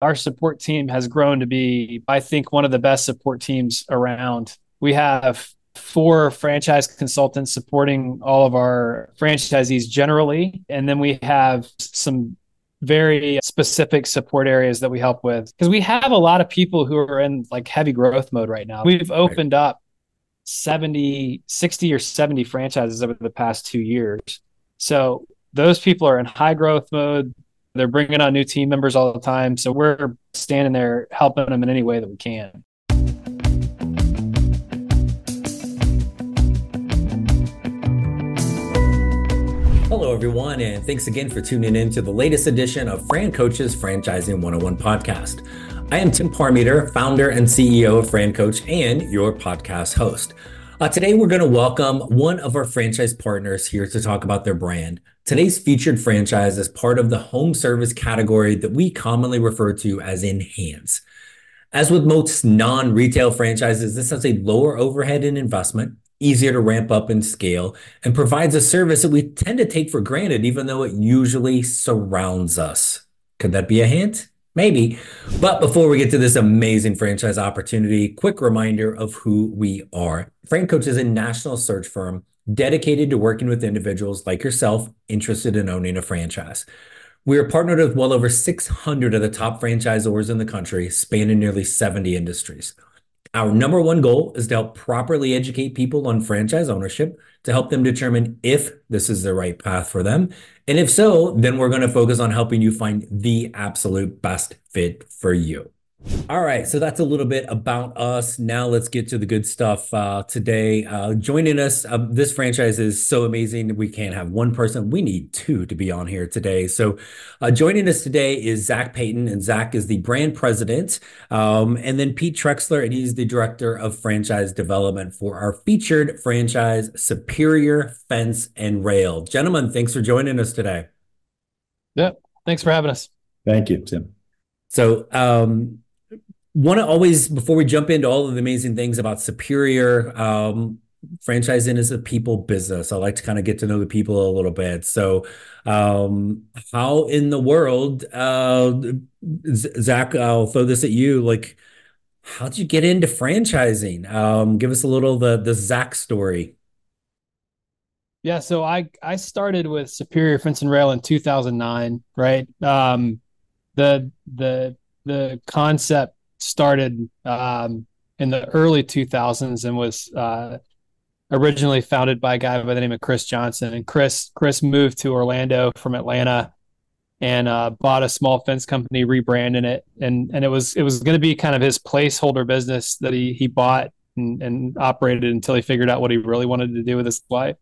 our support team has grown to be, I think, one of the best support teams around. We have four franchise consultants supporting all of our franchisees generally. And then we have some very specific support areas that we help with because we have a lot of people who are in like heavy growth mode right now. We've opened right. up 70, 60 or 70 franchises over the past two years. So those people are in high growth mode. They're bringing on new team members all the time. So we're standing there helping them in any way that we can. Hello, everyone, and thanks again for tuning in to the latest edition of Fran Coach's Franchising 101 podcast. I am Tim Parmeter, founder and CEO of Fran Coach and your podcast host. Uh, today, we're going to welcome one of our franchise partners here to talk about their brand. Today's featured franchise is part of the home service category that we commonly refer to as enhance. As with most non retail franchises, this has a lower overhead and investment easier to ramp up and scale, and provides a service that we tend to take for granted, even though it usually surrounds us. Could that be a hint? Maybe. But before we get to this amazing franchise opportunity, quick reminder of who we are. Fran Coach is a national search firm dedicated to working with individuals like yourself interested in owning a franchise. We are partnered with well over 600 of the top franchisors in the country, spanning nearly 70 industries. Our number one goal is to help properly educate people on franchise ownership to help them determine if this is the right path for them. And if so, then we're going to focus on helping you find the absolute best fit for you. All right, so that's a little bit about us. Now let's get to the good stuff uh, today. Uh, joining us, uh, this franchise is so amazing. We can't have one person; we need two to be on here today. So, uh, joining us today is Zach Peyton, and Zach is the brand president, um, and then Pete Trexler, and he's the director of franchise development for our featured franchise, Superior Fence and Rail. Gentlemen, thanks for joining us today. Yep, thanks for having us. Thank you, Tim. So, um, want to always before we jump into all of the amazing things about superior um, franchising is a people business. I like to kind of get to know the people a little bit. So um, how in the world uh, zach i'll throw this at you like how'd you get into franchising? Um, give us a little the the zach story. Yeah so i i started with superior fence and rail in 2009 right? Um, the the the concept started um, in the early 2000s and was uh, originally founded by a guy by the name of Chris Johnson. And Chris Chris moved to Orlando from Atlanta and uh, bought a small fence company, rebranding it, and and it was it was going to be kind of his placeholder business that he he bought and, and operated until he figured out what he really wanted to do with his life.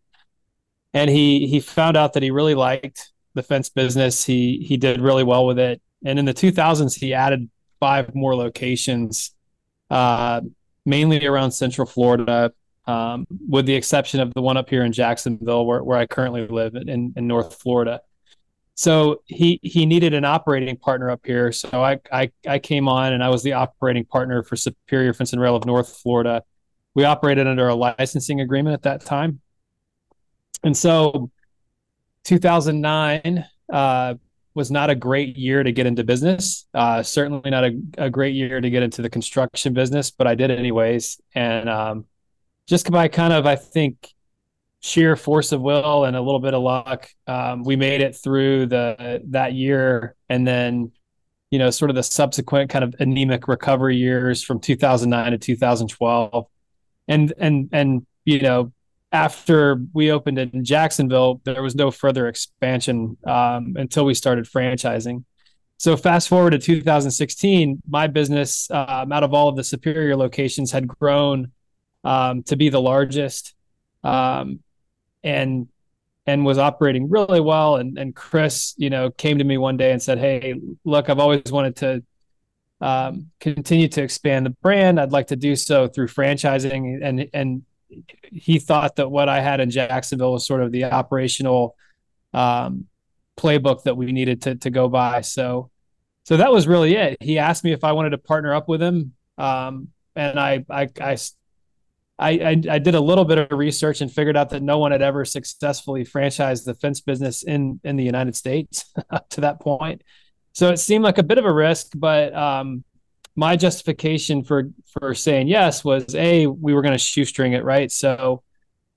And he he found out that he really liked the fence business. He he did really well with it. And in the 2000s, he added five more locations, uh, mainly around Central Florida, um, with the exception of the one up here in Jacksonville, where, where I currently live in, in North Florida. So he he needed an operating partner up here. So I, I I came on and I was the operating partner for Superior Fence and Rail of North Florida. We operated under a licensing agreement at that time. And so 2009, uh, was not a great year to get into business. Uh, certainly not a, a, great year to get into the construction business, but I did it anyways. And um, just by kind of, I think, sheer force of will and a little bit of luck, um, we made it through the that year. And then, you know, sort of the subsequent kind of anemic recovery years from 2009 to 2012. And and and you know, after we opened it in Jacksonville, there was no further expansion um, until we started franchising. So fast forward to 2016, my business, um, out of all of the superior locations, had grown um, to be the largest, um, and and was operating really well. And and Chris, you know, came to me one day and said, "Hey, look, I've always wanted to um, continue to expand the brand. I'd like to do so through franchising and and he thought that what I had in Jacksonville was sort of the operational um, playbook that we needed to to go by. So, so that was really it. He asked me if I wanted to partner up with him, um, and I, I, I, I, I did a little bit of research and figured out that no one had ever successfully franchised the fence business in in the United States up to that point. so it seemed like a bit of a risk, but um, my justification for for saying yes was a we were going to shoestring it right. So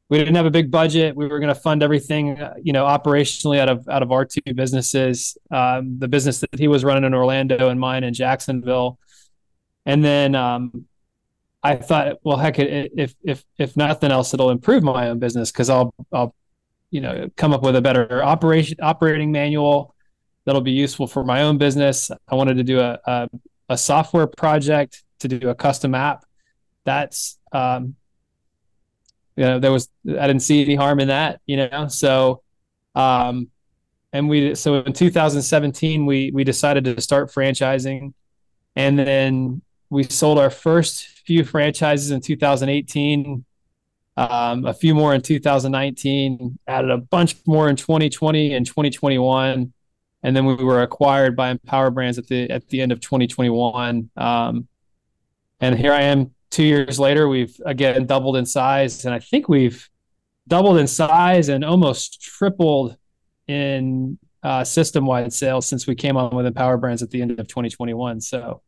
we didn't have a big budget. We were going to fund everything, uh, you know, operationally out of out of our two businesses, um, the business that he was running in Orlando and mine in Jacksonville. And then um, I thought, well, heck, if if if nothing else, it'll improve my own business because I'll I'll you know come up with a better operation operating manual that'll be useful for my own business. I wanted to do a a, a software project to do a custom app. That's um, you know there was I didn't see any harm in that. You know, so um, and we so in 2017 we we decided to start franchising, and then we sold our first few franchises in 2018. Um, a few more in 2019, added a bunch more in 2020 and 2021, and then we were acquired by Empower Brands at the at the end of 2021. Um, and here I am two years later, we've again doubled in size, and I think we've doubled in size and almost tripled in uh, system wide sales since we came on with Empower Brands at the end of 2021. So,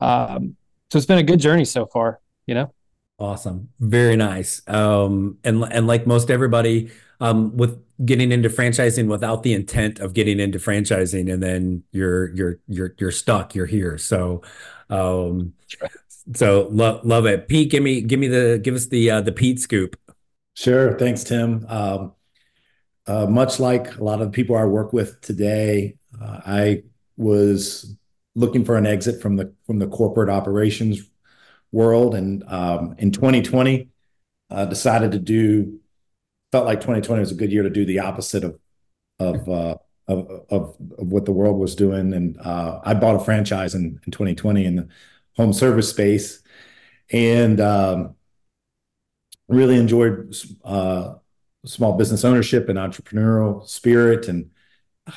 um, so it's been a good journey so far. You know. Awesome, very nice. Um, and and like most everybody, um, with getting into franchising without the intent of getting into franchising, and then you're you're you're you're stuck. You're here. So, um, so love love it. Pete, give me give me the give us the uh, the Pete scoop. Sure. Thanks, Tim. Um, uh, much like a lot of people I work with today, uh, I was looking for an exit from the from the corporate operations world, and um, in 2020, uh, decided to do. Felt like 2020 was a good year to do the opposite of of uh, of, of, of what the world was doing, and uh, I bought a franchise in, in 2020, and home service space, and um, really enjoyed uh, small business ownership and entrepreneurial spirit, and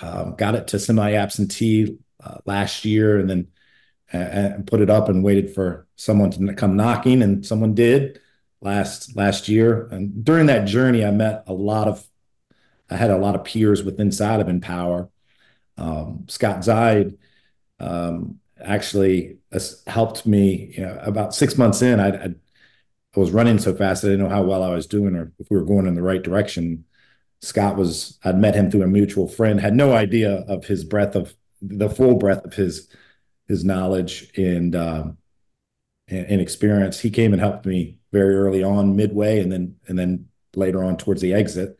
um, got it to semi-absentee uh, last year, and then and put it up and waited for someone to come knocking, and someone did last last year. And during that journey, I met a lot of I had a lot of peers with inside of Empower. Um, Scott Zeid um, actually helped me. You know, about six months in, I, I, I was running so fast I didn't know how well I was doing or if we were going in the right direction. Scott was I'd met him through a mutual friend, had no idea of his breadth of the full breadth of his his knowledge and um, and, and experience. He came and helped me very early on, midway, and then and then later on towards the exit.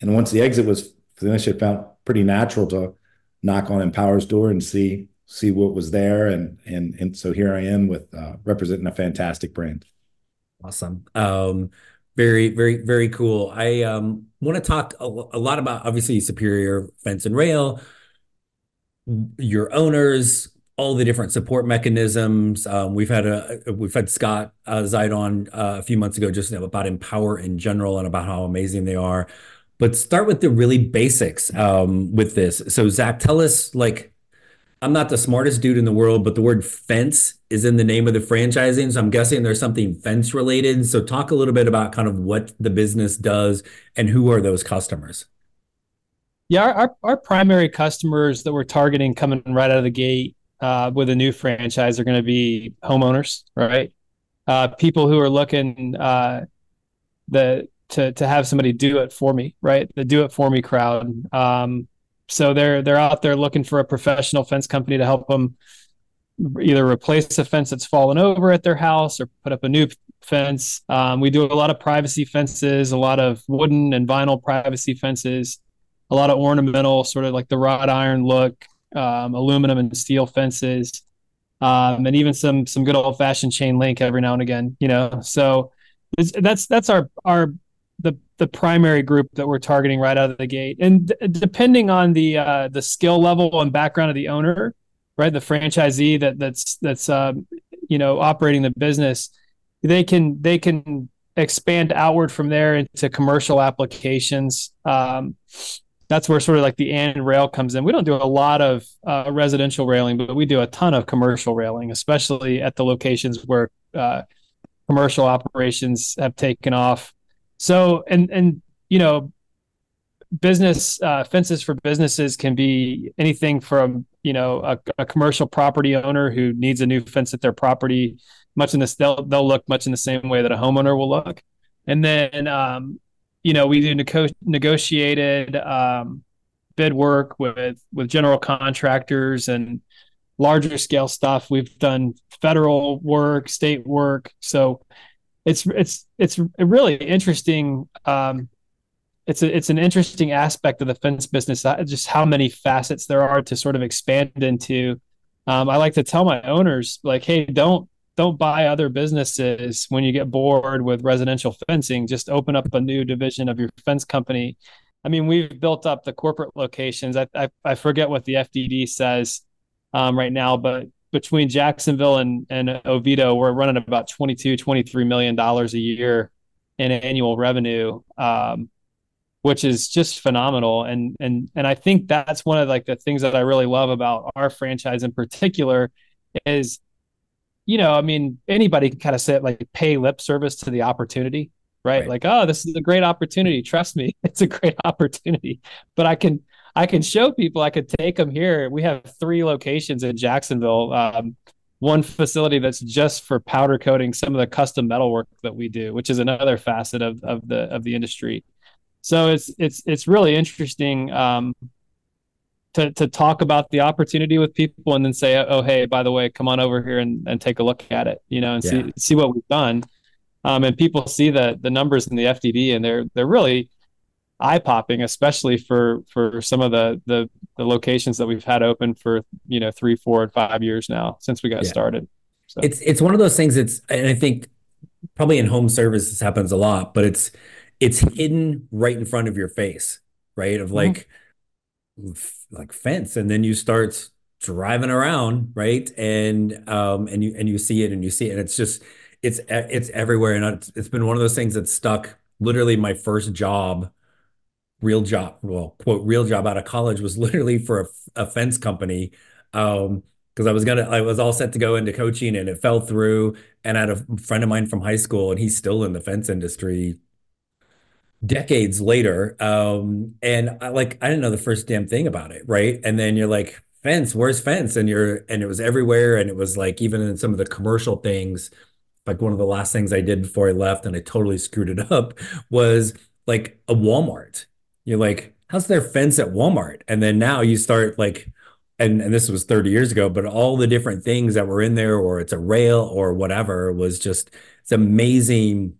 And once the exit was finished, it felt pretty natural to knock on Empower's door and see see what was there, and and and so here I am with uh, representing a fantastic brand. Awesome. Um, very, very, very cool. I um, want to talk a, a, lot about obviously Superior Fence and Rail, your owners, all the different support mechanisms. Um, we've had a we've had Scott uh, uh, a few months ago just about Empower in general and about how amazing they are. But start with the really basics um, with this. So Zach, tell us like I'm not the smartest dude in the world, but the word fence is in the name of the franchising. So I'm guessing there's something fence related. So talk a little bit about kind of what the business does and who are those customers. Yeah, our, our primary customers that we're targeting coming right out of the gate uh, with a new franchise are going to be homeowners, right? Uh, people who are looking uh, the to to have somebody do it for me, right? The do it for me crowd. Um, so they're they're out there looking for a professional fence company to help them either replace a fence that's fallen over at their house or put up a new fence. Um, we do a lot of privacy fences, a lot of wooden and vinyl privacy fences, a lot of ornamental, sort of like the wrought iron look, um, aluminum and steel fences, um, and even some some good old fashioned chain link every now and again. You know, so that's that's our our the the primary group that we're targeting right out of the gate. And d- depending on the uh, the skill level and background of the owner, right, the franchisee that that's that's um, you know operating the business, they can they can expand outward from there into commercial applications. Um, that's where sort of like the and rail comes in. We don't do a lot of uh, residential railing, but we do a ton of commercial railing, especially at the locations where uh, commercial operations have taken off. So and and you know, business uh, fences for businesses can be anything from you know a, a, commercial property owner who needs a new fence at their property much in this they'll they'll look much in the same way that a homeowner will look and then um, you know we do nego- negotiated um, bid work with with general contractors and larger scale stuff we've done federal work state work so it's it's it's really interesting um, it's a, it's an interesting aspect of the fence business, uh, just how many facets there are to sort of expand into. Um, I like to tell my owners, like, hey, don't don't buy other businesses when you get bored with residential fencing. Just open up a new division of your fence company. I mean, we've built up the corporate locations. I I, I forget what the FDD says um, right now, but between Jacksonville and, and Oviedo, we're running about 22, 23 million dollars a year in annual revenue. Um, which is just phenomenal. And and and I think that's one of like the things that I really love about our franchise in particular is, you know, I mean, anybody can kind of say like pay lip service to the opportunity, right? right? Like, oh, this is a great opportunity. Trust me, it's a great opportunity. But I can I can show people. I could take them here. We have three locations in Jacksonville. Um, one facility that's just for powder coating some of the custom metal work that we do, which is another facet of of the of the industry so it's it's it's really interesting um, to to talk about the opportunity with people and then say, oh hey, by the way, come on over here and, and take a look at it, you know, and yeah. see see what we've done. Um, and people see the the numbers in the FDD and they're they're really eye popping, especially for for some of the, the the locations that we've had open for you know three, four, and five years now since we got yeah. started. So. It's it's one of those things. It's and I think probably in home service this happens a lot, but it's it's hidden right in front of your face, right? Of like mm-hmm. Like fence, and then you start driving around, right? And um and you and you see it and you see it, and it's just it's it's everywhere, and it's, it's been one of those things that stuck. Literally, my first job, real job, well, quote, real job out of college was literally for a, a fence company. Um, because I was gonna, I was all set to go into coaching and it fell through. And I had a friend of mine from high school, and he's still in the fence industry decades later. Um, and I like I didn't know the first damn thing about it, right? And then you're like, fence, where's fence? And you're and it was everywhere. And it was like even in some of the commercial things, like one of the last things I did before I left, and I totally screwed it up, was like a Walmart. You're like, how's their fence at Walmart? And then now you start like and and this was 30 years ago, but all the different things that were in there, or it's a rail or whatever, was just it's amazing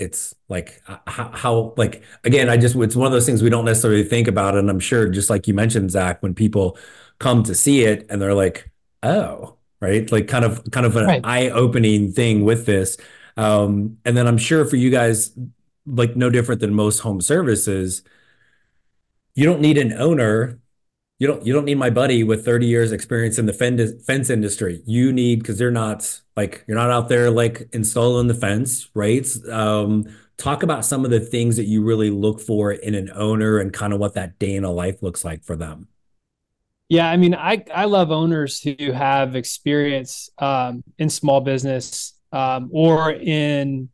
it's like how, how, like again i just it's one of those things we don't necessarily think about and i'm sure just like you mentioned zach when people come to see it and they're like oh right like kind of kind of an right. eye-opening thing with this um, and then i'm sure for you guys like no different than most home services you don't need an owner you don't you don't need my buddy with 30 years experience in the fence industry. You need because they're not like you're not out there like installing the fence right? Um, talk about some of the things that you really look for in an owner and kind of what that day in a life looks like for them. Yeah i mean i i love owners who have experience um, in small business um, or in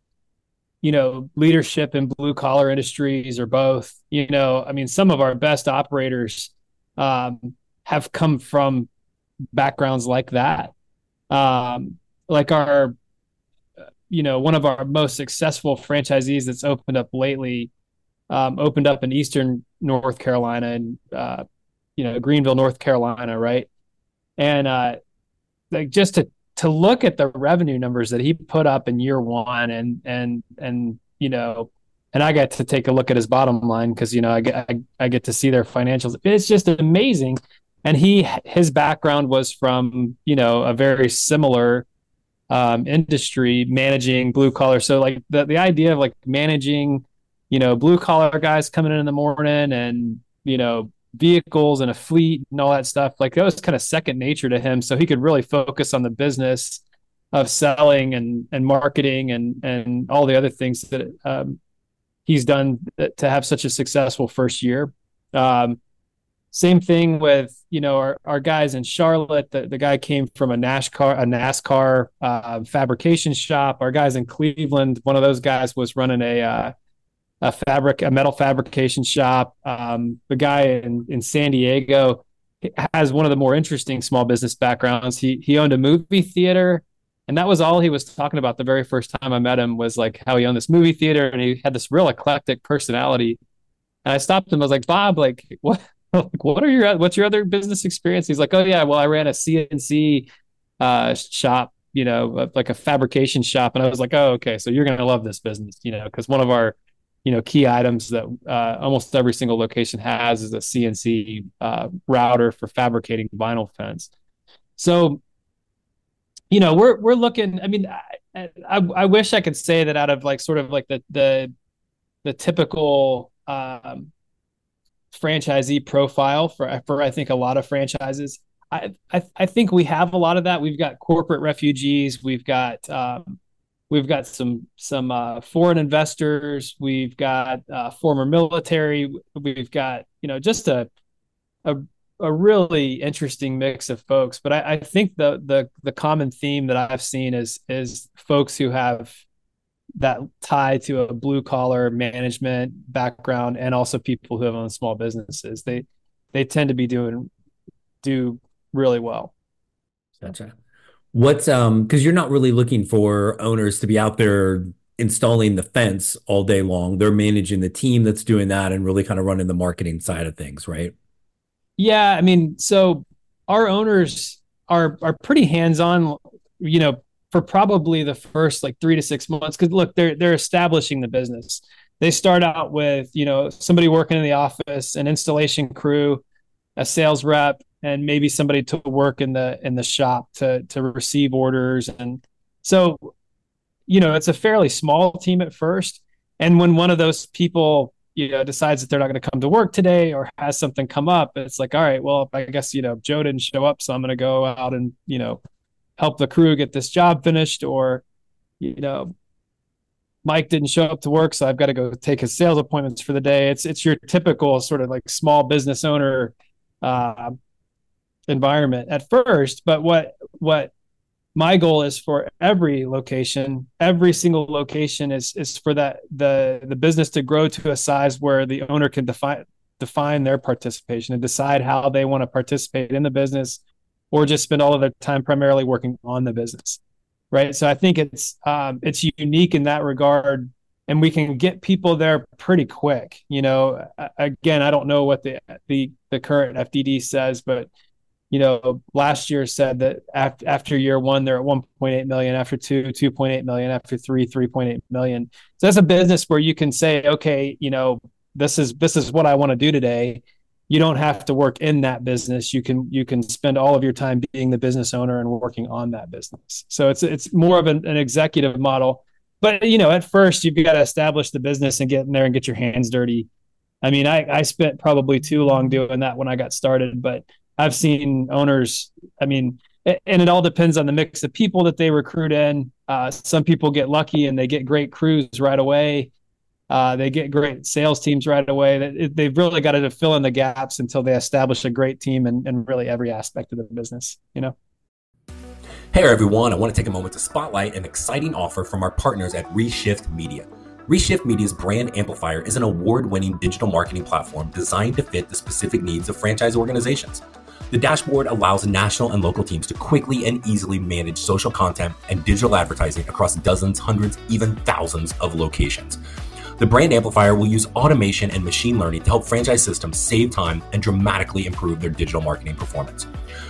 you know leadership in blue collar industries or both you know. I mean some of our best operators um, have come from backgrounds like that. Um, like our, you know, one of our most successful franchisees that's opened up lately, um, opened up in Eastern North Carolina and, uh, you know, Greenville, North Carolina, right? And uh, like just to to look at the revenue numbers that he put up in year one, and and and you know, and I got to take a look at his bottom line because you know I get I, I get to see their financials. It's just amazing. And he his background was from you know a very similar um, industry managing blue collar. So like the the idea of like managing you know blue collar guys coming in in the morning and you know vehicles and a fleet and all that stuff like that was kind of second nature to him so he could really focus on the business of selling and and marketing and and all the other things that um, he's done to have such a successful first year. Um, same thing with you know our, our guys in Charlotte. The, the guy came from a NASCAR a NASCAR uh, fabrication shop. Our guys in Cleveland, one of those guys was running a uh, a fabric, a metal fabrication shop. Um, the guy in, in San Diego has one of the more interesting small business backgrounds. He he owned a movie theater, and that was all he was talking about the very first time I met him was like how he owned this movie theater, and he had this real eclectic personality. And I stopped him. I was like, Bob, like what? Like, what are your what's your other business experience? He's like, oh yeah, well I ran a CNC uh, shop, you know, like a fabrication shop, and I was like, oh okay, so you're gonna love this business, you know, because one of our you know key items that uh, almost every single location has is a CNC uh, router for fabricating vinyl fence. So, you know, we're we're looking. I mean, I, I, I wish I could say that out of like sort of like the the the typical um, franchisee profile for for I think a lot of franchises. I, I I think we have a lot of that. We've got corporate refugees. We've got um, We've got some some uh, foreign investors. We've got uh, former military. We've got you know just a a, a really interesting mix of folks. But I, I think the the the common theme that I've seen is is folks who have that tie to a blue collar management background and also people who have owned small businesses. They they tend to be doing do really well. Gotcha. What's um because you're not really looking for owners to be out there installing the fence all day long. They're managing the team that's doing that and really kind of running the marketing side of things, right? Yeah, I mean, so our owners are are pretty hands-on, you know, for probably the first like 3 to 6 months cuz look, they're they're establishing the business. They start out with, you know, somebody working in the office, an installation crew, a sales rep, and maybe somebody to work in the in the shop to to receive orders and so you know it's a fairly small team at first and when one of those people you know decides that they're not going to come to work today or has something come up it's like all right well i guess you know joe didn't show up so i'm going to go out and you know help the crew get this job finished or you know mike didn't show up to work so i've got to go take his sales appointments for the day. It's it's your typical sort of like small business owner uh, environment at first but what what my goal is for every location every single location is is for that the the business to grow to a size where the owner can define define their participation and decide how they want to participate in the business or just spend all of their time primarily working on the business right? So i think it's um, it's unique in that regard and we can get people there pretty quick you know? Again i don't know what the the the current fdd says but you know, last year said that after, after year one, they're at 1.8 million, after two, 2.8 million, after three, 3.8 million. So that's a business where you can say, okay, you know, this is, this is what I want to do today. You don't have to work in that business. You can, you can spend all of your time being the business owner and working on that business. So it's, it's more of an, an executive model, but you know, at first you've got to establish the business and get in there and get your hands dirty. I mean, I, I spent probably too long doing that when I got started, but I've seen owners. I mean, and it all depends on the mix of people that they recruit in. Uh, some people get lucky and they get great crews right away. Uh, they get great sales teams right away. They've really got to fill in the gaps until they establish a great team in, in really every aspect of the business. You know. Hey everyone, I want to take a moment to spotlight an exciting offer from our partners at Reshift Media. Reshift Media's Brand Amplifier is an award winning digital marketing platform designed to fit the specific needs of franchise organizations. The dashboard allows national and local teams to quickly and easily manage social content and digital advertising across dozens, hundreds, even thousands of locations. The brand amplifier will use automation and machine learning to help franchise systems save time and dramatically improve their digital marketing performance.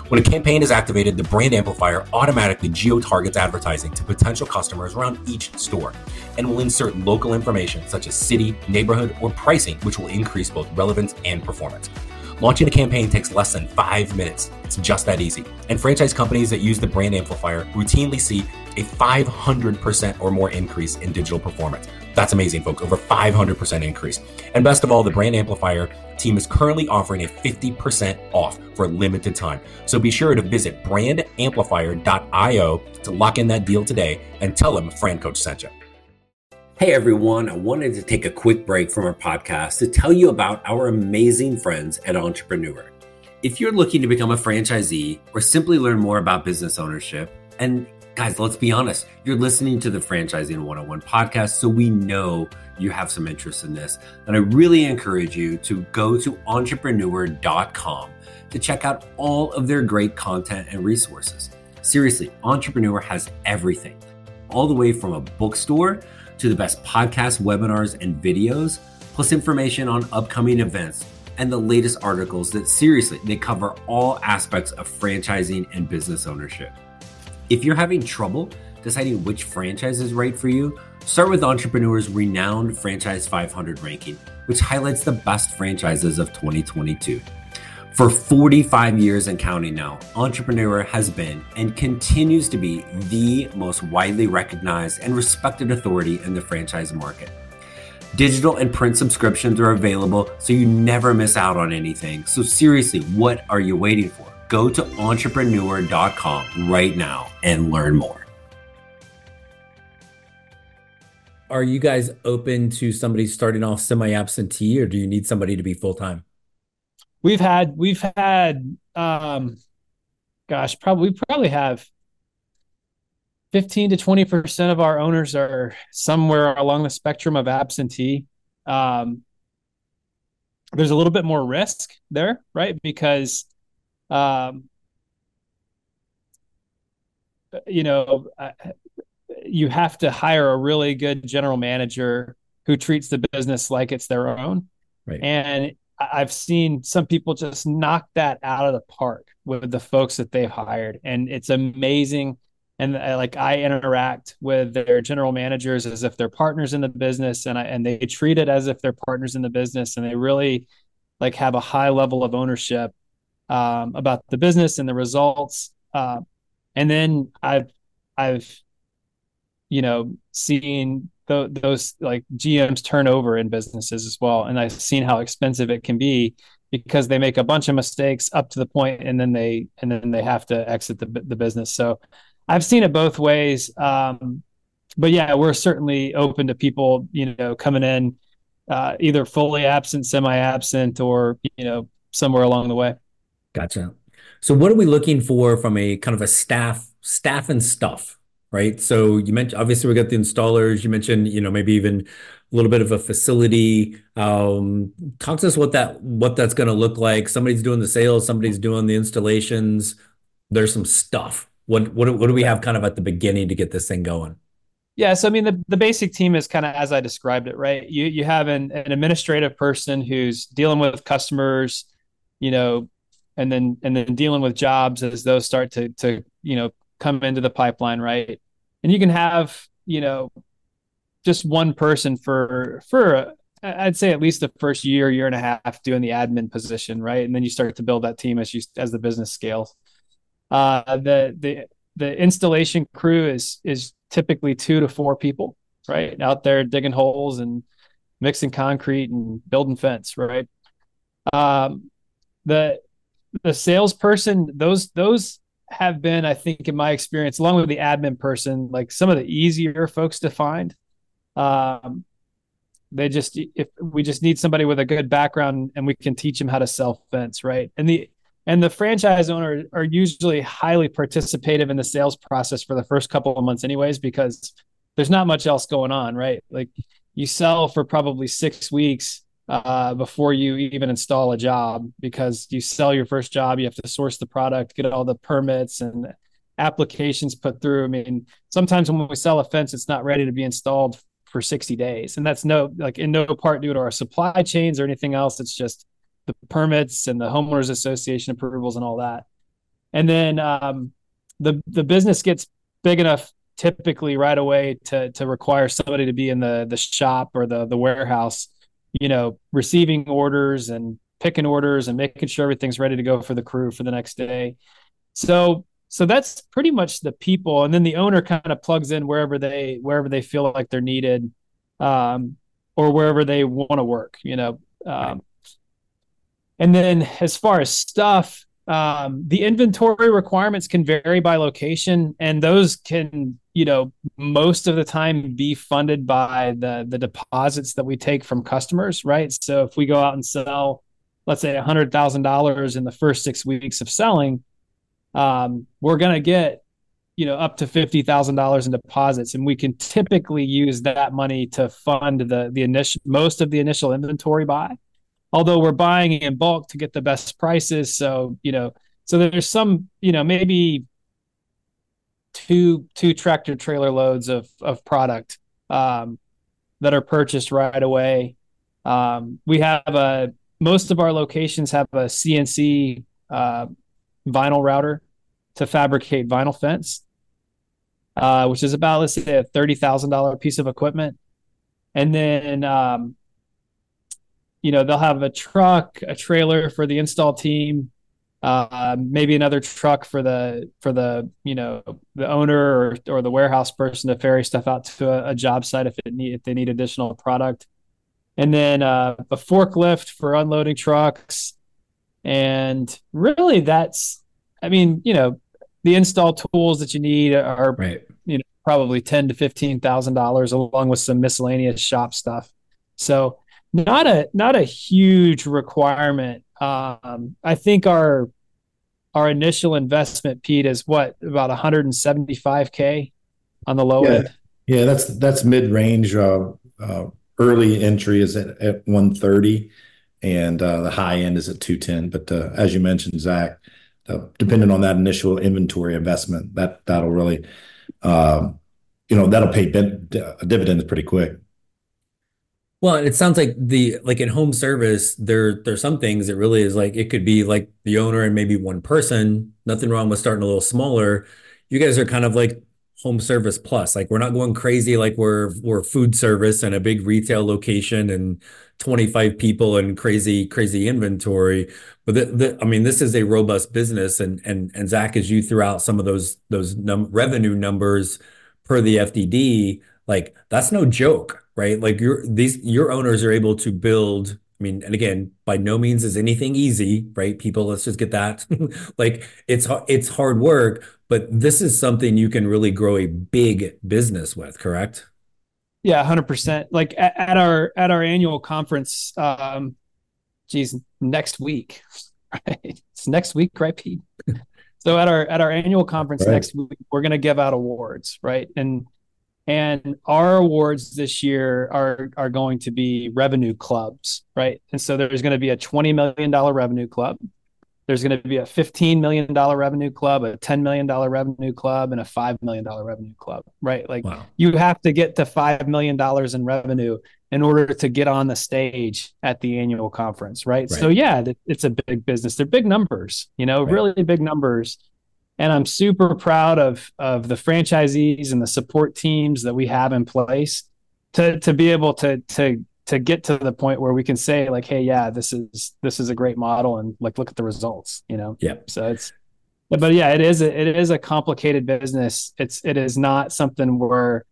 When a campaign is activated, the brand amplifier automatically geo targets advertising to potential customers around each store and will insert local information such as city, neighborhood, or pricing, which will increase both relevance and performance. Launching a campaign takes less than five minutes. It's just that easy. And franchise companies that use the brand amplifier routinely see a 500% or more increase in digital performance. That's amazing, folks. Over 500% increase. And best of all, the brand amplifier team is currently offering a 50% off for a limited time. So be sure to visit brandamplifier.io to lock in that deal today and tell them Fran Coach sent you. Hey everyone, I wanted to take a quick break from our podcast to tell you about our amazing friends at Entrepreneur. If you're looking to become a franchisee or simply learn more about business ownership, and Guys, let's be honest. You're listening to the Franchising 101 podcast, so we know you have some interest in this. And I really encourage you to go to entrepreneur.com to check out all of their great content and resources. Seriously, Entrepreneur has everything, all the way from a bookstore to the best podcasts, webinars, and videos, plus information on upcoming events and the latest articles that seriously they cover all aspects of franchising and business ownership. If you're having trouble deciding which franchise is right for you, start with Entrepreneur's renowned Franchise 500 ranking, which highlights the best franchises of 2022. For 45 years and counting now, Entrepreneur has been and continues to be the most widely recognized and respected authority in the franchise market. Digital and print subscriptions are available so you never miss out on anything. So, seriously, what are you waiting for? Go to entrepreneur.com right now and learn more. Are you guys open to somebody starting off semi absentee or do you need somebody to be full time? We've had, we've had, um, gosh, probably, we probably have 15 to 20% of our owners are somewhere along the spectrum of absentee. Um, there's a little bit more risk there, right? Because, um, you know, you have to hire a really good general manager who treats the business like it's their own. Right. And I've seen some people just knock that out of the park with the folks that they've hired. And it's amazing and I, like I interact with their general managers as if they're partners in the business, and I and they treat it as if they're partners in the business, and they really like have a high level of ownership um, about the business and the results. Uh, and then I've I've you know seen th- those like GMs turn over in businesses as well, and I've seen how expensive it can be because they make a bunch of mistakes up to the point and then they and then they have to exit the the business. So I've seen it both ways. Um, but yeah, we're certainly open to people, you know, coming in uh, either fully absent, semi-absent, or you know, somewhere along the way. Gotcha. So, what are we looking for from a kind of a staff, staff and stuff, right? So, you mentioned obviously we got the installers. You mentioned, you know, maybe even a little bit of a facility. Um, talk to us what that what that's going to look like. Somebody's doing the sales, somebody's doing the installations. There's some stuff what what what do we have kind of at the beginning to get this thing going? Yeah, so I mean the, the basic team is kind of as I described it, right? You you have an, an administrative person who's dealing with customers, you know, and then and then dealing with jobs as those start to to you know come into the pipeline, right? And you can have you know just one person for for I'd say at least the first year year and a half doing the admin position, right? And then you start to build that team as you as the business scales. Uh, the the the installation crew is is typically two to four people, right, out there digging holes and mixing concrete and building fence, right. Um, the the salesperson, those those have been, I think, in my experience, along with the admin person, like some of the easier folks to find. Um, they just if we just need somebody with a good background and we can teach them how to sell fence, right? And the and the franchise owner are usually highly participative in the sales process for the first couple of months anyways because there's not much else going on right like you sell for probably six weeks uh, before you even install a job because you sell your first job you have to source the product get all the permits and applications put through i mean sometimes when we sell a fence it's not ready to be installed for 60 days and that's no like in no part due to our supply chains or anything else it's just the permits and the homeowners association approvals and all that. And then um, the the business gets big enough typically right away to to require somebody to be in the the shop or the the warehouse, you know, receiving orders and picking orders and making sure everything's ready to go for the crew for the next day. So so that's pretty much the people and then the owner kind of plugs in wherever they wherever they feel like they're needed um, or wherever they want to work you know um, and then as far as stuff, um, the inventory requirements can vary by location, and those can, you know, most of the time be funded by the the deposits that we take from customers, right? So if we go out and sell, let's say, a hundred thousand dollars in the first six weeks of selling, um, we're gonna get you know up to fifty thousand dollars in deposits, and we can typically use that money to fund the the initial most of the initial inventory buy. Although we're buying in bulk to get the best prices, so you know, so there's some you know maybe two two tractor trailer loads of of product um, that are purchased right away. Um, we have a most of our locations have a CNC uh, vinyl router to fabricate vinyl fence, uh, which is about let's say a thirty thousand dollar piece of equipment, and then um, you know they'll have a truck, a trailer for the install team, uh, maybe another truck for the for the you know the owner or, or the warehouse person to ferry stuff out to a, a job site if it need if they need additional product, and then uh, a forklift for unloading trucks, and really that's I mean you know the install tools that you need are right. you know probably ten to fifteen thousand dollars along with some miscellaneous shop stuff, so not a not a huge requirement um, I think our our initial investment, Pete, is what about 175k on the low yeah. end. Yeah, that's that's mid range. Uh, uh, early entry is at, at 130, and uh, the high end is at 210. But uh, as you mentioned, Zach, uh, depending on that initial inventory investment, that that'll really, um, you know, that'll pay dividends pretty quick. Well, it sounds like the like in home service, there there's some things that really is like it could be like the owner and maybe one person. Nothing wrong with starting a little smaller. You guys are kind of like home service plus. Like we're not going crazy like we're we're food service and a big retail location and 25 people and crazy crazy inventory. But the, the, I mean, this is a robust business, and and and Zach, as you threw out some of those those num- revenue numbers per the FDD, like that's no joke right? Like your these your owners are able to build. I mean, and again, by no means is anything easy, right? People, let's just get that. like it's it's hard work, but this is something you can really grow a big business with, correct? Yeah, hundred percent. Like at, at, our at our annual conference, um, geez, next week, right? It's next week, right, Pete? so at our at our annual conference right. next week, we're going to give out awards, right? And and our awards this year are are going to be revenue clubs, right? And so there's going to be a $20 million revenue club. There's going to be a $15 million revenue club, a $10 million revenue club, and a $5 million revenue club, right? Like wow. you have to get to $5 million in revenue in order to get on the stage at the annual conference, right? right. So, yeah, it's a big business. They're big numbers, you know, right. really big numbers and I'm super proud of of the franchisees and the support teams that we have in place to to be able to to to get to the point where we can say like hey yeah this is this is a great model and like look at the results you know? Yeah so it's but yeah it is a, it is a complicated business. It's it is not something where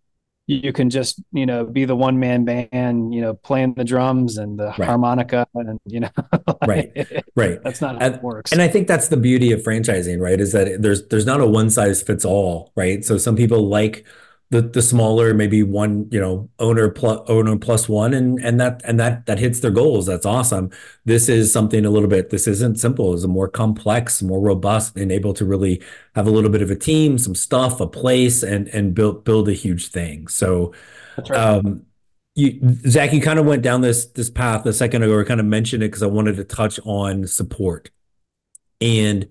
you can just you know be the one man band you know playing the drums and the right. harmonica and you know right. Right. That's not how and, it works. and i think that's the beauty of franchising right is that there's there's not a one size fits all right? So some people like the the smaller maybe one you know owner plus owner plus one and and that and that that hits their goals. That's awesome. This is something a little bit this isn't simple. It's a more complex more robust and able to really have a little bit of a team some stuff a place and and build build a huge thing. So right. um you zach you kind of went down this this path a second ago or kind of mentioned it because i wanted to touch on support. And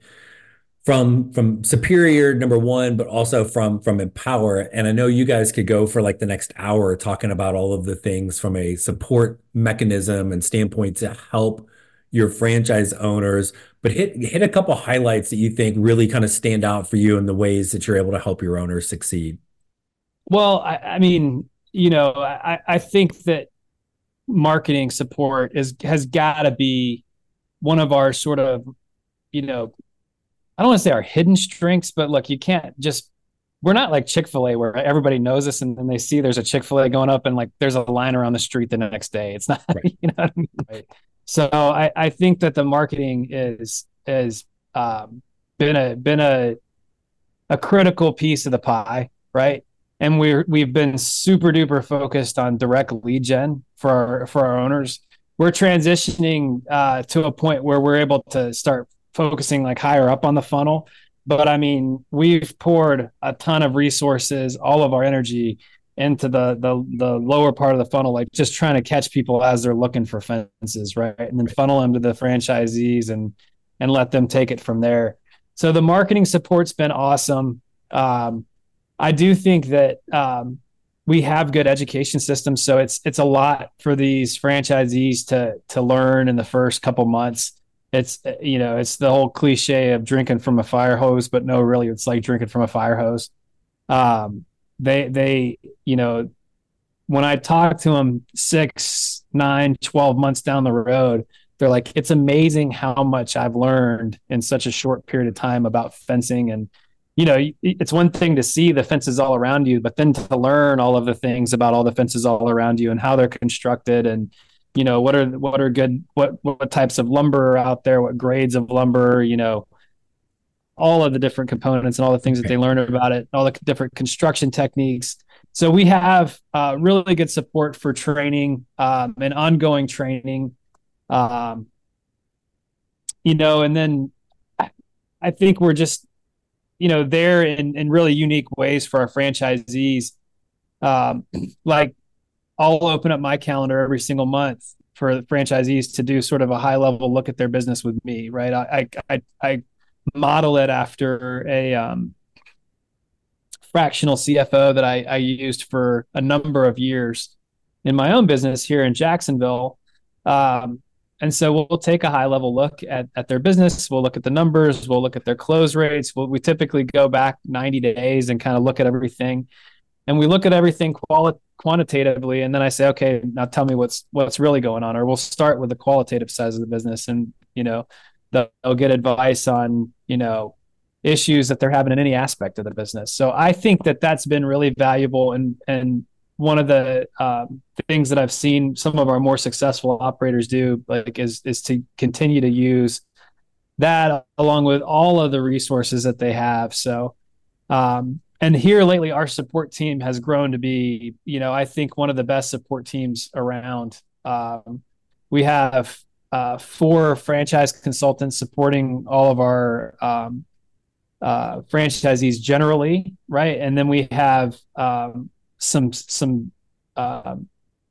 from from superior number one but also from from empower. And i know you guys could go for like the next hour talking about all of the things from a support mechanism and standpoint to help your franchise owners. But hit hit a couple highlights that you think really kind of stand out for you in the ways that you're able to help your owners succeed. Well i, I mean you know i i think that marketing support is has got to be one of our sort of you know I don't want to say our hidden strengths, but look, you can't just we're not like Chick-fil-A where everybody knows us and then they see there's a Chick-fil-A going up and like there's a line around the street the next day. It's not, right. you know what I mean? right. So I, I think that the marketing is is um, been a been a a critical piece of the pie, right? And we're we've been super duper focused on direct lead gen for our for our owners. We're transitioning uh, to a point where we're able to start focusing like higher up on the funnel but I mean, we've poured a ton of resources, all of our energy into the the the lower part of the funnel, like just trying to catch people as they're looking for fences, right? And then funnel them to the franchisees and and let them take it from there. So the marketing support's been awesome. Um, I do think that um, we have good education systems, so it's it's a lot for these franchisees to to learn in the first couple months. It's you know it's the whole cliche of drinking from a fire hose, but no, really, it's like drinking from a fire hose. Um, they they you know when I talk to them six, nine, 12 months down the road, they're like, it's amazing how much I've learned in such a short period of time about fencing. And, you know, it's one thing to see the fences all around you, but then to learn all of the things about all the fences all around you and how they're constructed and, you know, what are, what are good, what, what types of lumber are out there, what grades of lumber, you know, all of the different components and all the things that they learn about it, all the different construction techniques. So we have uh, really good support for training um, and ongoing training. Um, you know, and then I think we're just, you know, there in, in really unique ways for our franchisees. Um, like I'll open up my calendar every single month for franchisees to do sort of a high level look at their business with me, right? I I I, model it after a um, fractional CFO that I, I used for a number of years in my own business here in Jacksonville. Um, and so we'll, we'll, take a high level look at, at their business. We'll look at the numbers. We'll look at their close rates. We'll, we typically go back 90 days and kind of look at everything. And we look at everything quali- quantitatively. And then I say, okay, now tell me what's what's really going on. Or we'll start with the qualitative size of the business. And, you know, they'll get advice on, you know, issues that they're having in any aspect of the business. So I think that that's been really valuable and and one of the um, things that I've seen some of our more successful operators do like is is to continue to use that along with all of the resources that they have. So um, and here lately our support team has grown to be, you know, I think one of the best support teams around. Um, we have uh, four franchise consultants supporting all of our um, uh, franchisees generally, right? And then we have um, some some uh,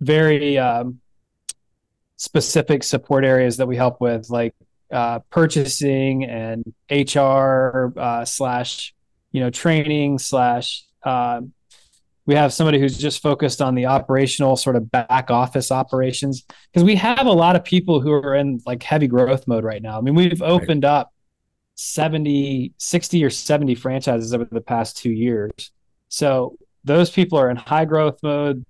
very um, specific support areas that we help with, like uh, purchasing and HR uh, slash you know training slash. Um, we have somebody who's just focused on the operational sort of back office operations because we have a lot of people who are in like heavy growth mode right now. I mean, we've opened right. up 70, 60 or 70 franchises over the past two years. So those people are in high growth mode.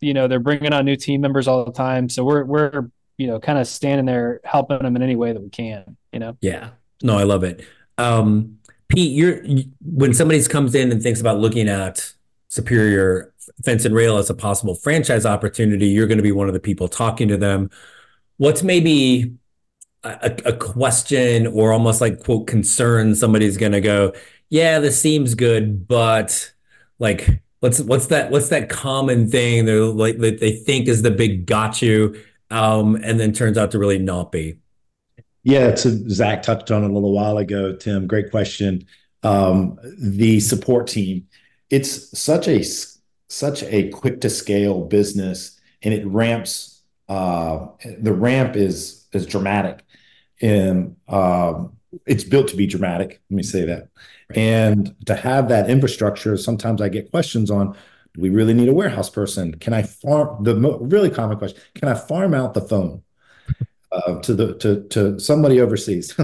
You know, they're bringing on new team members all the time. So we're, we're, you know, kind of standing there helping them in any way that we can, you know? Yeah. No, I love it. Um, Pete, you're, when somebody comes in and thinks about looking at Superior Fence and Rail as a possible franchise opportunity, you're going to be one of the people talking to them. What's maybe a, a question or almost like quote concern somebody's gonna go yeah this seems good but like what's what's that what's that common thing they're like that they think is the big got you um and then turns out to really not be yeah so zach touched on it a little while ago tim great question um the support team it's such a such a quick to scale business and it ramps uh the ramp is is dramatic and um, it's built to be dramatic. Let me say that. And to have that infrastructure, sometimes I get questions on: Do we really need a warehouse person? Can I farm the really common question? Can I farm out the phone uh, to the to to somebody overseas?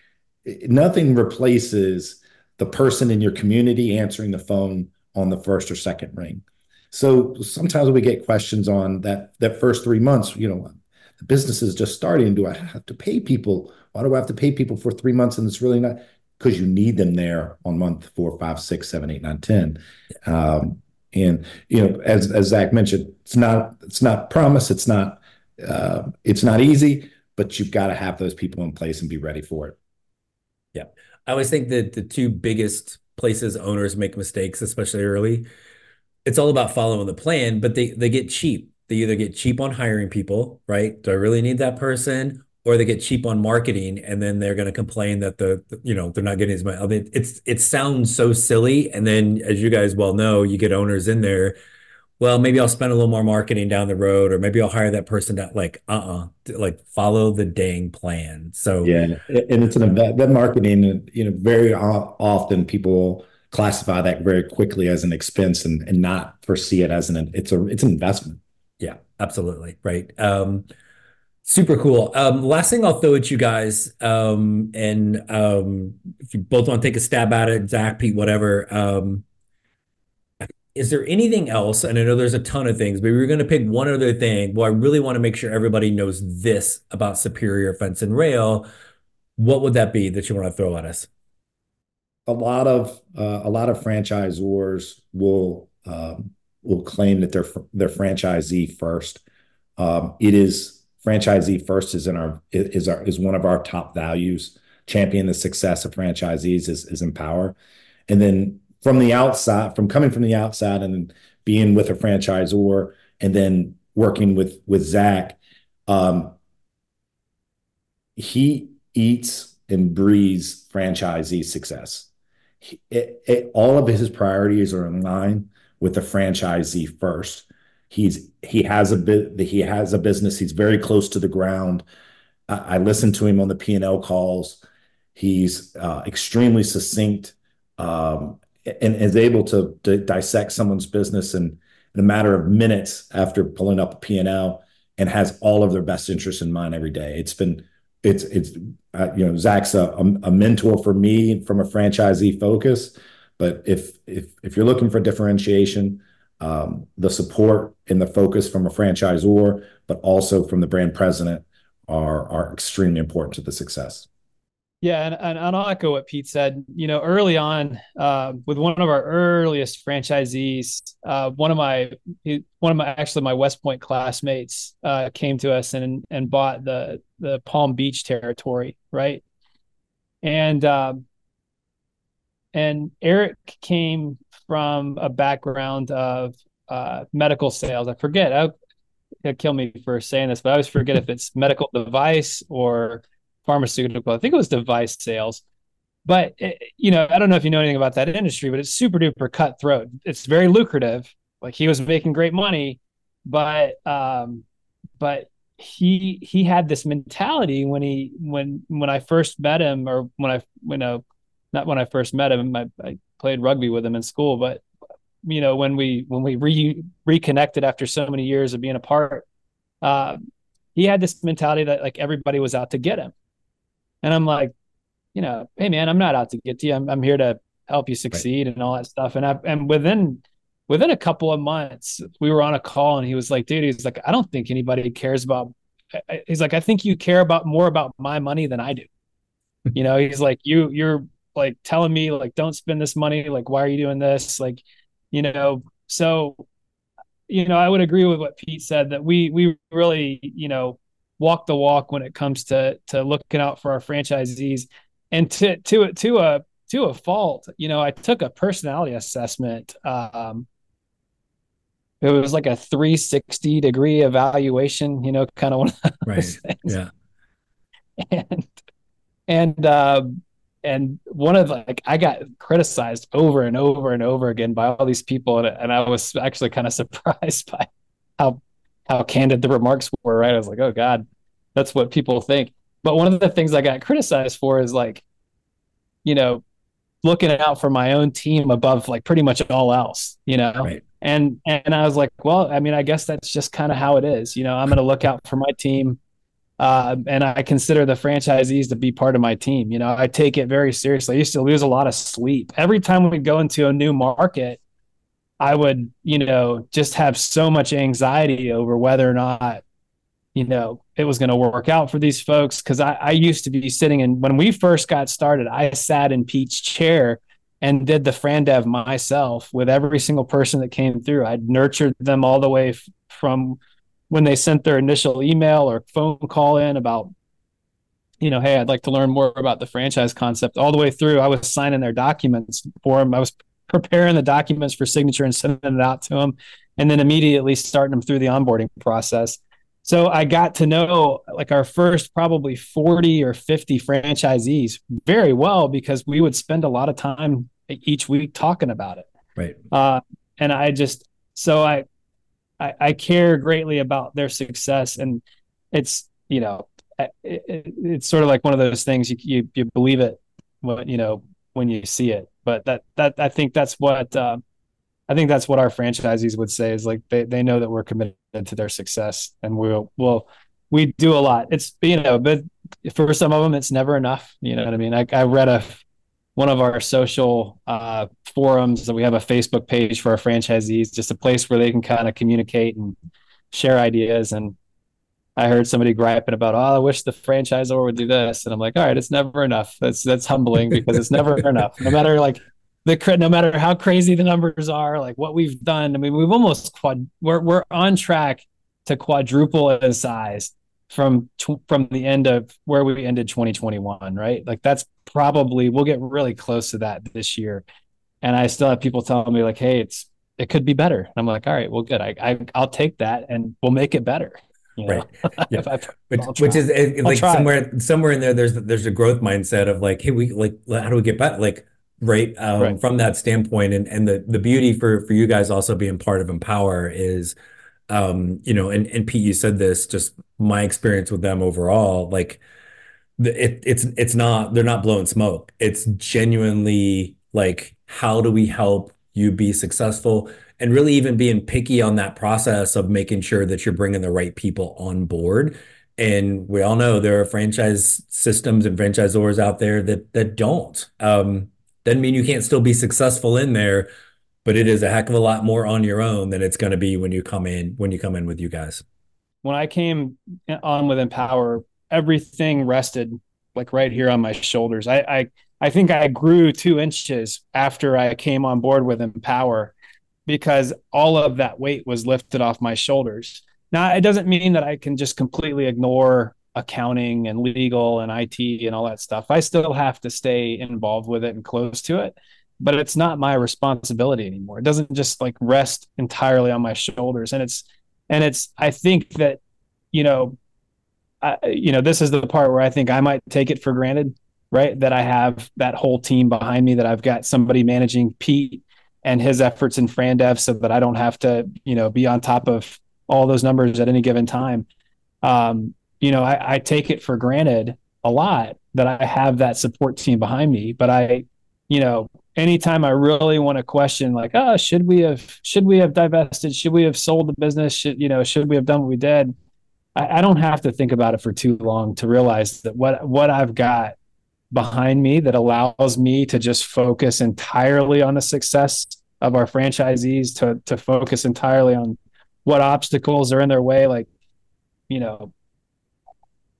Nothing replaces the person in your community answering the phone on the first or second ring. So sometimes we get questions on that that first three months. You know, the business is just starting. Do I have to pay people? Why do I have to pay people for three months and it's really not? Because you need them there on month four, five, six, seven, eight, nine, ten. Um, and you know, as as Zach mentioned, it's not it's not promise. It's not uh, it's not easy, but you've got to have those people in place and be ready for it. Yeah, I always think that the two biggest places owners make mistakes, especially early, it's all about following the plan, but they they get cheap they either get cheap on hiring people, right? Do I really need that person? or they get cheap on marketing and then they're going to complain that the you know they're not getting as much. I mean, it's it sounds so silly, and then as you guys well know, you get owners in there. Well, maybe I'll spend a little more marketing down the road, or maybe I'll hire that person that like uh uh-uh, like follow the dang plan. So yeah, and it's an event that marketing. You know, very often people classify that very quickly as an expense and and not foresee it as an it's a it's an investment. Yeah, absolutely right. Um, Super cool. Um, last thing I'll throw at you guys, um, and um, if you both want to take a stab at it, Zach, Pete, whatever. Um, is there anything else? And I know there's a ton of things, but we are going to pick one other thing. Well, I really want to make sure everybody knows this about Superior Fence and Rail. What would that be that you want to throw at us? A lot of uh, a lot of franchisors will um, will claim that they're they're franchisee first. Um, it is franchisee first is in our is our is one of our top values. Champion the success of franchisees is is empower, and then from the outside, from coming from the outside and being with a franchisor, and then working with with Zach, um, he eats and breathes franchisee success. He, it, it, all of his priorities are in line with the franchisee first He's he has a bit he has a business. He's very close to the ground. I, I listen to him on the P and L calls. He's uh, extremely succinct um, and is able to, dissect someone's business in, in a matter of minutes after pulling up a P and L and has all of their best interests in mind every day. It's been it's it's uh, you know Zach's a, a mentor for me from a franchisee focus. But if if if you're looking for differentiation, um, the support and the focus from a franchisor, but also from the brand president are are extremely important to the success. Yeah, and, and, I'll echo what Pete said. You know, early on, uh, with one of our earliest franchisees, uh, one of my one of my actually my West Point classmates uh, came to us and and bought the the Palm Beach territory, right? And um, and Eric came from a background of uh, medical sales. I forget. I, will kill me for saying this, but I always forget if it's medical device or pharmaceutical. I think it was device sales. But it, eh, you know, I don't know if you know anything about that industry, but it's super duper cutthroat. It's very lucrative. Like he was making great money, but um, but he he had this mentality when he when when I first met him, or when I you know not when I first met him. I, I played rugby with him in school, but you know when we when we re- reconnected after so many years of being apart, uh, he had this mentality that like everybody was out to get him, and I'm like, you know, hey man, I'm not out to get you. I'm I'm here to help you succeed right. and all that stuff. And I and within within a couple of months, we were on a call, and he was like, dude, he's like, I don't think anybody cares about. He's like, I think you care about more about my money than I do. you know, he's like, you you're like telling me like don't spend this money like why are you doing this like you know so you know i would agree with what pete said that we we really you know walk the walk when it comes to to looking out for our franchisees. And to to to a to a fault you know i took a personality assessment um it was like a 360 degree evaluation you know kind of one of right. things. yeah. And and um and one of like I got criticized over and over and over again by all these people, and, and I was actually kind of surprised by how how candid the remarks were. Right, I was like, oh god, that's what people think. But one of the things I got criticized for is like, you know, looking out for my own team above like pretty much all else, you know. Right. And and I was like, well, I mean, I guess that's just kind of how it is. You know, I'm going to look out for my team uh, and I consider the franchisees to be part of my team. You know, I take it very seriously. I used to lose a lot of sleep every time we'd go into a new market. I would, you know, just have so much anxiety over whether or not, you know, it was going to work out for these folks. Cause I, I used to be sitting in, when we first got started, I sat in Pete's chair and did the Frandev myself with every single person that came through. I'd nurtured them all the way f- from when they sent their initial email or phone call in about you know hey i'd like to learn more about the franchise concept all the way through i was signing their documents for them i was preparing the documents for signature and sending it out to them and then immediately starting them through the onboarding process so I got to know like our first probably 40 or 50 franchisees very well because we would spend a lot of time each week talking about it. Right. Uh, and I just, so I, I, I, care greatly about their success and it's, you know, it, it, it's sort of like one of those things you, you, you believe it, when, you know, when you see it, but that, that, I think that's what, uh, I think that's what our franchisees would say is like they, they know that we're committed to their success and we'll we'll we do a lot. It's you know, but for some of them it's never enough. You know what I mean? I, I read a one of our social uh, forums that we have a Facebook page for our franchisees, just a place where they can kind of communicate and share ideas. And I heard somebody griping about, oh, I wish the franchisor would do this, and I'm like, all right, it's never enough. That's that's humbling because it's never enough. No matter like the no matter how crazy the numbers are, like what we've done. I mean, we've almost quad. We're we're on track to quadruple in size from from the end of where we ended 2021. Right, like that's probably we'll get really close to that this year. And I still have people telling me like, "Hey, it's it could be better." And I'm like, "All right, well, good. I, I I'll take that, and we'll make it better." You know? Right. Yeah. which, which, is like somewhere somewhere in there. There's there's a growth mindset of like, hey, we like how do we get better? Like right, um, right. from that standpoint and and the the beauty for for you guys also being part of empower is um you know and and Pete you said this just my experience with them overall like it it's it's not they're not blowing smoke it's genuinely like how do we help you be successful and really even being picky on that process of making sure that you're bringing the right people on board and we all know there are franchise systems and franchisors out there that that don't um doesn't mean you can't still be successful in there, but it is a heck of a lot more on your own than it's going to be when you come in when you come in with you guys. When I came on with Empower, everything rested like right here on my shoulders. I I, I think I grew two inches after I came on board with Empower because all of that weight was lifted off my shoulders. Now, it doesn't mean that I can just completely ignore accounting and legal and IT and all that stuff. I still have to stay involved with it and close to it, but it's not my responsibility anymore. It doesn't just like rest entirely on my shoulders. And it's, and it's, I think that, you know, I, you know, this is the part where I think I might take it for granted, right? That I have that whole team behind me, that I've got somebody managing Pete and his efforts in FranDev so that I don't have to, you know, be on top of all those numbers at any given time. Um, you know, I, I take it for granted a lot that I have that support team behind me. But I, you know, anytime I really want to question, like, oh, should we have should we have divested? Should we have sold the business? Should you know, should we have done what we did? I, I don't have to think about it for too long to realize that what what I've got behind me that allows me to just focus entirely on the success of our franchisees, to to focus entirely on what obstacles are in their way. Like, you know,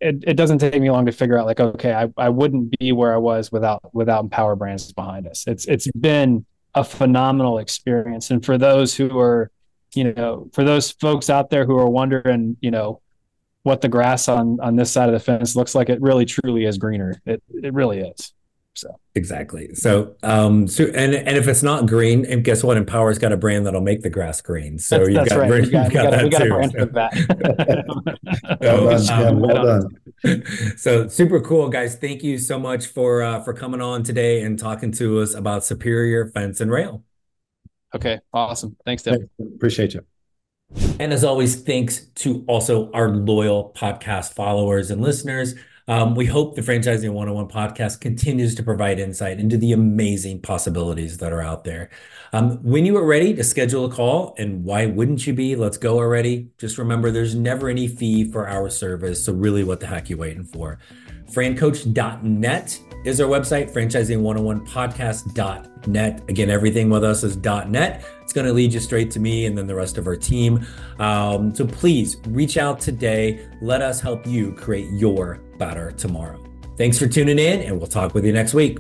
it, it doesn't take me long to figure out like okay I, I wouldn't be where I was without without Empower Brands behind us. It's it's been a phenomenal experience, and for those who are you know for those folks out there who are wondering you know what the grass on on this side of the fence looks like, it really truly is greener. It it really is. So exactly. So um so and and if it's not green, and guess what? Empower's got a brand that'll make the grass green. So that's, you've that's got, right. you've got, got, got, got a brand for that. well done. Um, well done. so super cool, guys. Thank you so much for uh for coming on today and talking to us about Superior Fence and Rail. Okay, awesome. Thanks, Dave. Appreciate you. And as always, thanks to also our loyal podcast followers and listeners. Um, we hope the Franchising 101 podcast continues to provide insight into the amazing possibilities that are out there. Um, when you are ready to schedule a call, and why wouldn't you be? Let's go already. Just remember there's never any fee for our service. So, really, what the heck are you waiting for? francoach.net is our website, franchising101podcast.net. Again, everything with us is .net. Going to lead you straight to me and then the rest of our team. Um, so please reach out today. Let us help you create your better tomorrow. Thanks for tuning in, and we'll talk with you next week.